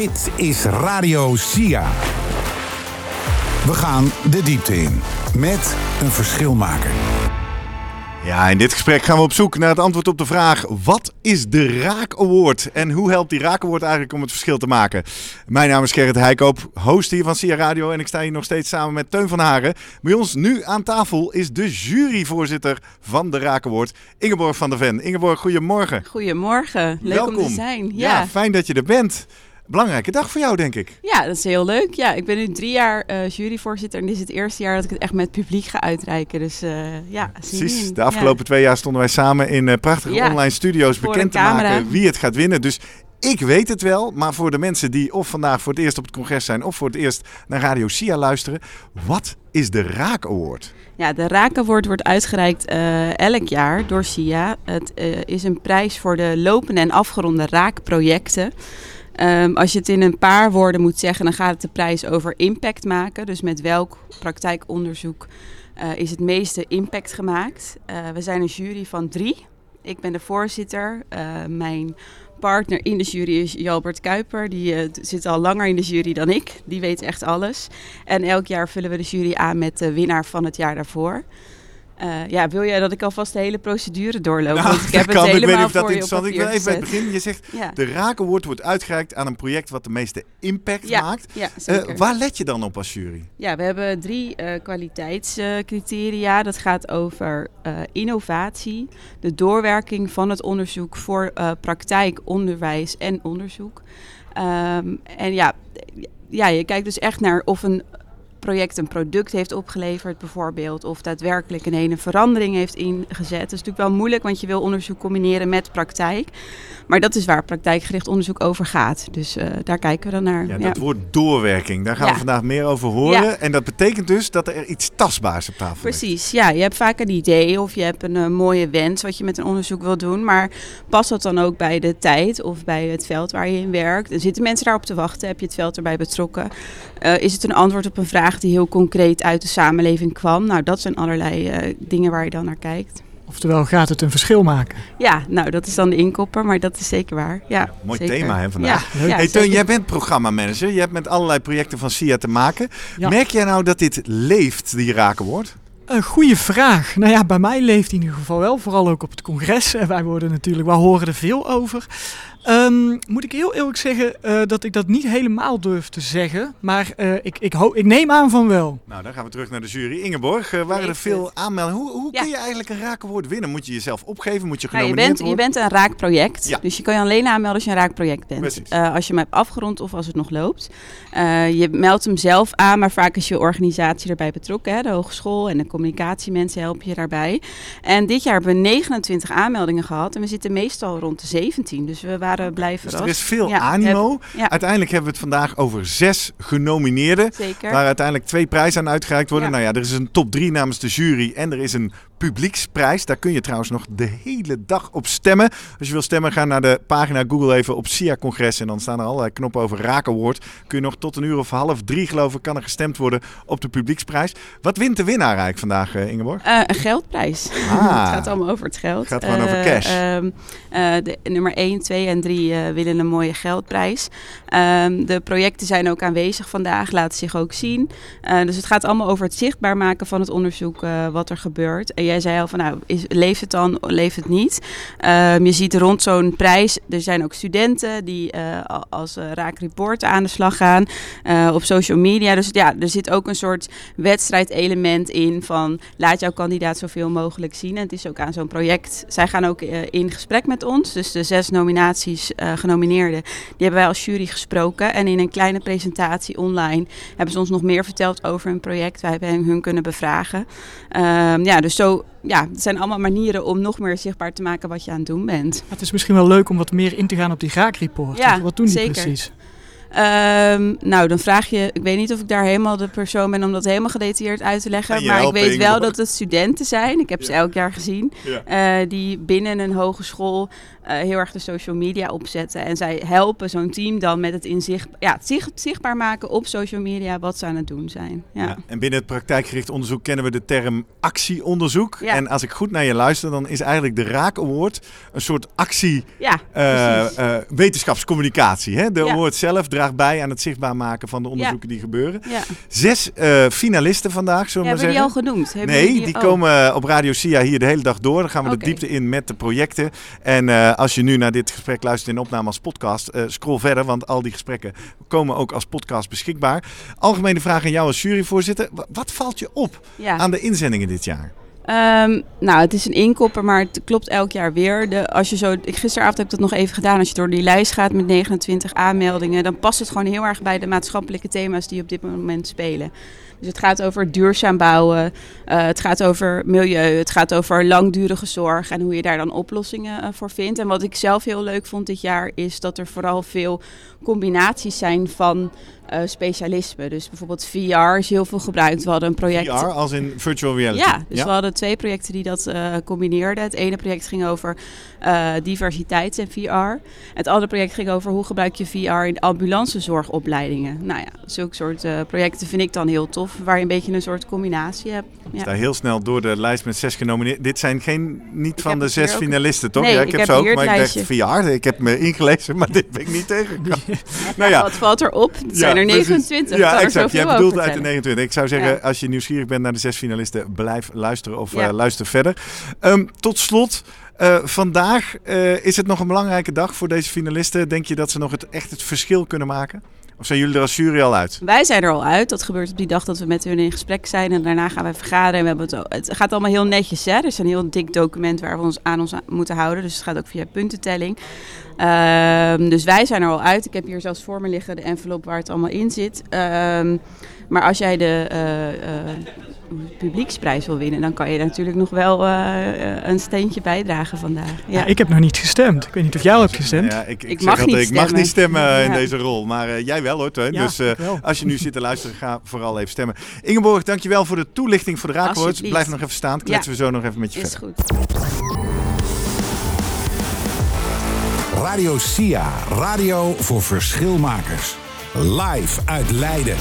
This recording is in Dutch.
Dit is Radio SIA. We gaan de diepte in met een verschilmaker. Ja, in dit gesprek gaan we op zoek naar het antwoord op de vraag: wat is de Raak Award en hoe helpt die Raak Award eigenlijk om het verschil te maken? Mijn naam is Gerrit Heikoop, host hier van SIA Radio en ik sta hier nog steeds samen met Teun van Haren. Bij ons nu aan tafel is de juryvoorzitter van de Raak Award, Ingeborg van der Ven. Ingeborg, goedemorgen. Goedemorgen, leuk Welkom. om te zijn. Ja. Ja. fijn dat je er bent. Belangrijke dag voor jou, denk ik. ja, dat is heel leuk. Ja, ik ben nu drie jaar eh, juryvoorzitter en dit is het eerste jaar dat ik het echt met publiek ga uitreiken. Dus eh, ja, Precies. De afgelopen twee jaar stonden wij samen in eh, prachtige Ja. online studio's bekend te maken wie het gaat winnen. Dus ik weet het wel, maar voor de mensen die of vandaag voor het eerst op het congres zijn of voor het eerst naar Radio SIA luisteren, wat is de Raak Award? Ja, de Raak Award wordt uitgereikt elk jaar door SIA. Het is een prijs voor de lopende en afgeronde raakprojecten. Ehm, als je het in een paar woorden moet zeggen, dan gaat het de prijs over impact maken. Dus met welk praktijkonderzoek eh, is het meeste impact gemaakt. Eh, we zijn een jury van drie. Ik ben de voorzitter. Eh, mijn partner in de jury is Jalbert Kuiper. Die zit al langer in de jury dan ik. Die weet echt alles. En elk jaar vullen we de jury aan met de winnaar van het jaar daarvoor. Eh, ja, wil jij dat ik alvast de hele procedure doorloop? Nou, Want ik heb dat het kan. Ik weet helemaal niet of dat voor je op interessant is. Ik wil even bij het begin. Je zegt, Ja, de Raak Award wordt uitgereikt aan een project wat de meeste impact Ja, maakt. ja, Eh, waar let je dan op als jury? Ja, we hebben drie eh, kwaliteitscriteria. dat gaat over innovatie, de doorwerking van het onderzoek voor praktijk, onderwijs en onderzoek. Ehm, en ja, ja, je kijkt dus echt naar of een project een product heeft opgeleverd, bijvoorbeeld, of daadwerkelijk een hele verandering heeft ingezet. Dat is natuurlijk wel moeilijk, want je wil onderzoek combineren met praktijk. Maar dat is waar praktijkgericht onderzoek over gaat. Dus eh, daar kijken we dan naar. Ja, Ja. dat woord doorwerking, daar gaan we vandaag meer over horen. Ja. En dat betekent dus dat er iets tastbaars op tafel ligt. Precies, ja. Je hebt vaak een idee of je hebt een eh, mooie wens wat je met een onderzoek wil doen. Maar past dat dan ook bij de tijd of bij het veld waar je in werkt? Er zitten mensen daarop te wachten? Heb je het veld erbij betrokken? Eh, is het een antwoord op een vraag die heel concreet uit de samenleving kwam? Nou, dat zijn allerlei eh, dingen waar je dan naar kijkt. Oftewel, gaat het een verschil maken? Ja, nou, dat is dan de inkopper, maar dat is zeker waar. Ja, Mooi zeker. thema hè, vandaag. Ja, ja, hey Teun, jij bent programmamanager. Je hebt met allerlei projecten van SIA te maken. Ja. Merk jij nou dat dit leeft, die raken wordt? Een goede vraag. Nou ja, bij mij leeft in ieder geval wel, vooral ook op het congres. En wij worden natuurlijk, wij horen er veel over. Ehm, moet ik heel eerlijk zeggen eh, dat ik dat niet helemaal durf te zeggen. Maar eh, ik, ik, ik neem aan van wel. Nou, dan gaan we terug naar de jury. Ingeborg, eh, waren er veel aanmeldingen? Hoe, hoe Ja. kun je eigenlijk een rakenwoord winnen? Moet je jezelf opgeven? Moet je Nou, je, genomineerd bent, je bent een raakproject. Ja. Dus je kan je alleen aanmelden als je een raakproject bent. Precies. Eh, als je hem hebt afgerond of als het nog loopt. Eh, je meldt hem zelf aan, maar vaak is je organisatie erbij betrokken. Hè? De hogeschool en de communicatiemensen helpen je daarbij. En dit jaar hebben we 29 aanmeldingen gehad. En we zitten meestal rond de 17. Dus we waren blij Dus er is veel Ja, animo. heb- ja. Uiteindelijk hebben we het vandaag over zes genomineerden. Zeker. Waar uiteindelijk twee prijzen aan uitgereikt worden. Nou ja, er is een top drie namens de jury en er is een publieksprijs. Daar kun je trouwens nog de hele dag op stemmen. Als je wil stemmen, ga naar de pagina Google even op SIA Congres. En dan staan er allerlei knoppen over Raak Award. Kun je nog tot een uur of half drie, geloof ik, kan er gestemd worden op de publieksprijs. Wat wint de winnaar eigenlijk vandaag, eh, Ingeborg? Eh, een geldprijs. Ah. het gaat allemaal over het geld. Het gaat gewoon over Eh, cash. ehm, eh, de, nummer 1, 2 en 3 eh, willen een mooie geldprijs. Ehm, de projecten zijn ook aanwezig vandaag, laten zich ook zien. Dus het gaat allemaal over het zichtbaar maken van het onderzoek wat er gebeurt. En jij zei al van nou, is, leeft het dan, leeft het niet? Ehm, je ziet rond zo'n prijs, er zijn ook studenten die eh, als uh, aan de slag gaan eh, op social media. Dus ja, er zit ook een soort wedstrijdelement in van laat jouw kandidaat zoveel mogelijk zien. En het is ook aan zo'n project. Zij gaan ook in gesprek met ons. Dus de zes nominaties genomineerden, die hebben wij als jury gesproken. En in een kleine presentatie online hebben ze ons nog meer verteld over hun project. Wij hebben hun kunnen bevragen. Ehm, ja, dus zo, ja, het zijn allemaal manieren om nog meer zichtbaar te maken wat je aan het doen bent. Het is misschien wel leuk om wat meer in te gaan op die raakreport. Ja, wat doen die zeker. precies? Ehm, nou, dan vraag je, ik weet niet of ik daar helemaal de persoon ben om dat helemaal gedetailleerd uit te leggen. Maar ik weet wel dat het studenten zijn. Ik heb ze elk jaar gezien. Ja. eh, die binnen een hogeschool eh, heel erg de social media opzetten. En zij helpen zo'n team dan met het, inzicht, ja, het zicht- zichtbaar maken op social media wat ze aan het doen zijn. Ja. Ja, En binnen het praktijkgericht onderzoek kennen we de term actieonderzoek. En als ik goed naar je luister, dan is eigenlijk de Raak Award een soort actie Ja, eh, wetenschapscommunicatie. Hè? De award zelf draagt bij aan het zichtbaar maken van de onderzoeken die gebeuren. Ja. Zes eh, finalisten vandaag, zullen we hebben maar die al zeggen. genoemd? Hebben Nee, die oh. komen op Radio SIA hier de hele dag door. Dan gaan we de diepte in met de projecten. En eh, als je nu naar dit gesprek luistert in opname als podcast, eh, scroll verder, want al die gesprekken komen ook als podcast beschikbaar. Algemene vraag aan jou als juryvoorzitter. Wa- Wat valt je op aan de inzendingen dit jaar? Ehm, nou, het is een inkopper, maar het klopt elk jaar weer. De, als je zo, ik, gisteravond heb ik dat nog even gedaan. Als je door die lijst gaat met 29 aanmeldingen, dan past het gewoon heel erg bij de maatschappelijke thema's die op dit moment spelen. Dus het gaat over duurzaam bouwen, eh, het gaat over milieu, het gaat over langdurige zorg en hoe je daar dan oplossingen eh, voor vindt. En wat ik zelf heel leuk vond dit jaar is dat er vooral veel combinaties zijn van eh specialismen. Dus bijvoorbeeld VR is heel veel gebruikt. We hadden een project. VR als in virtual reality. Ja, dus we hadden twee projecten die dat eh, combineerden. Het ene project ging over eh, diversiteit en VR. Het andere project ging over hoe gebruik je VR in ambulancezorgopleidingen. Nou ja, zulke soort eh, projecten vind ik dan heel tof, waar je een beetje een soort combinatie hebt. Ik Ja. sta heel snel door de lijst met zes genomineerd. Dit zijn geen, niet van de zes ook- finalisten, toch? Nee, ja, ik, ik heb heb ze ook, maar ik dacht lijstje. VR. Ik heb me ingelezen, maar dit ben ik niet tegengekomen. nou ja, Wat valt erop? Het zijn er precies. 29. Ik Ja, exact. Jij bedoelt uit de vertellen. 29. Ik zou zeggen, Ja. als je nieuwsgierig bent naar de zes finalisten, blijf luisteren of Ja. eh, luister verder. Ehm, tot slot, eh, vandaag eh, is het nog een belangrijke dag voor deze finalisten. Denk je dat ze nog het, echt het verschil kunnen maken? Of zijn jullie er als jury al uit? Wij zijn er al uit. Dat gebeurt op die dag dat we met hun in gesprek zijn. En daarna gaan wij vergaderen. En we hebben het, het gaat allemaal heel netjes. Hè? Er is een heel dik document waar we ons aan ons moeten houden. Dus het gaat ook via puntentelling. Ehm, dus wij zijn er al uit. Ik heb hier zelfs voor me liggen de envelop waar het allemaal in zit. Ehm, maar als jij de eh, eh, publieksprijs wil winnen, dan kan je natuurlijk nog wel eh, een steentje bijdragen vandaag. Ja. Ja, ik heb nog niet gestemd. Ik weet niet of jij al hebt gestemd. Ja, ik, ik, mag altijd, niet ik mag niet stemmen in Ja. deze rol. Maar eh, jij wel hoor, Teun. Dus eh, wel. als je nu zit te luisteren, ga vooral even stemmen. Ingeborg, dankjewel voor de toelichting voor de Raakwoord. Blijf nog even staan. Kletsen we zo nog even met je Is verder. goed. Radio SIA, radio voor verschilmakers. Live uit Leiden.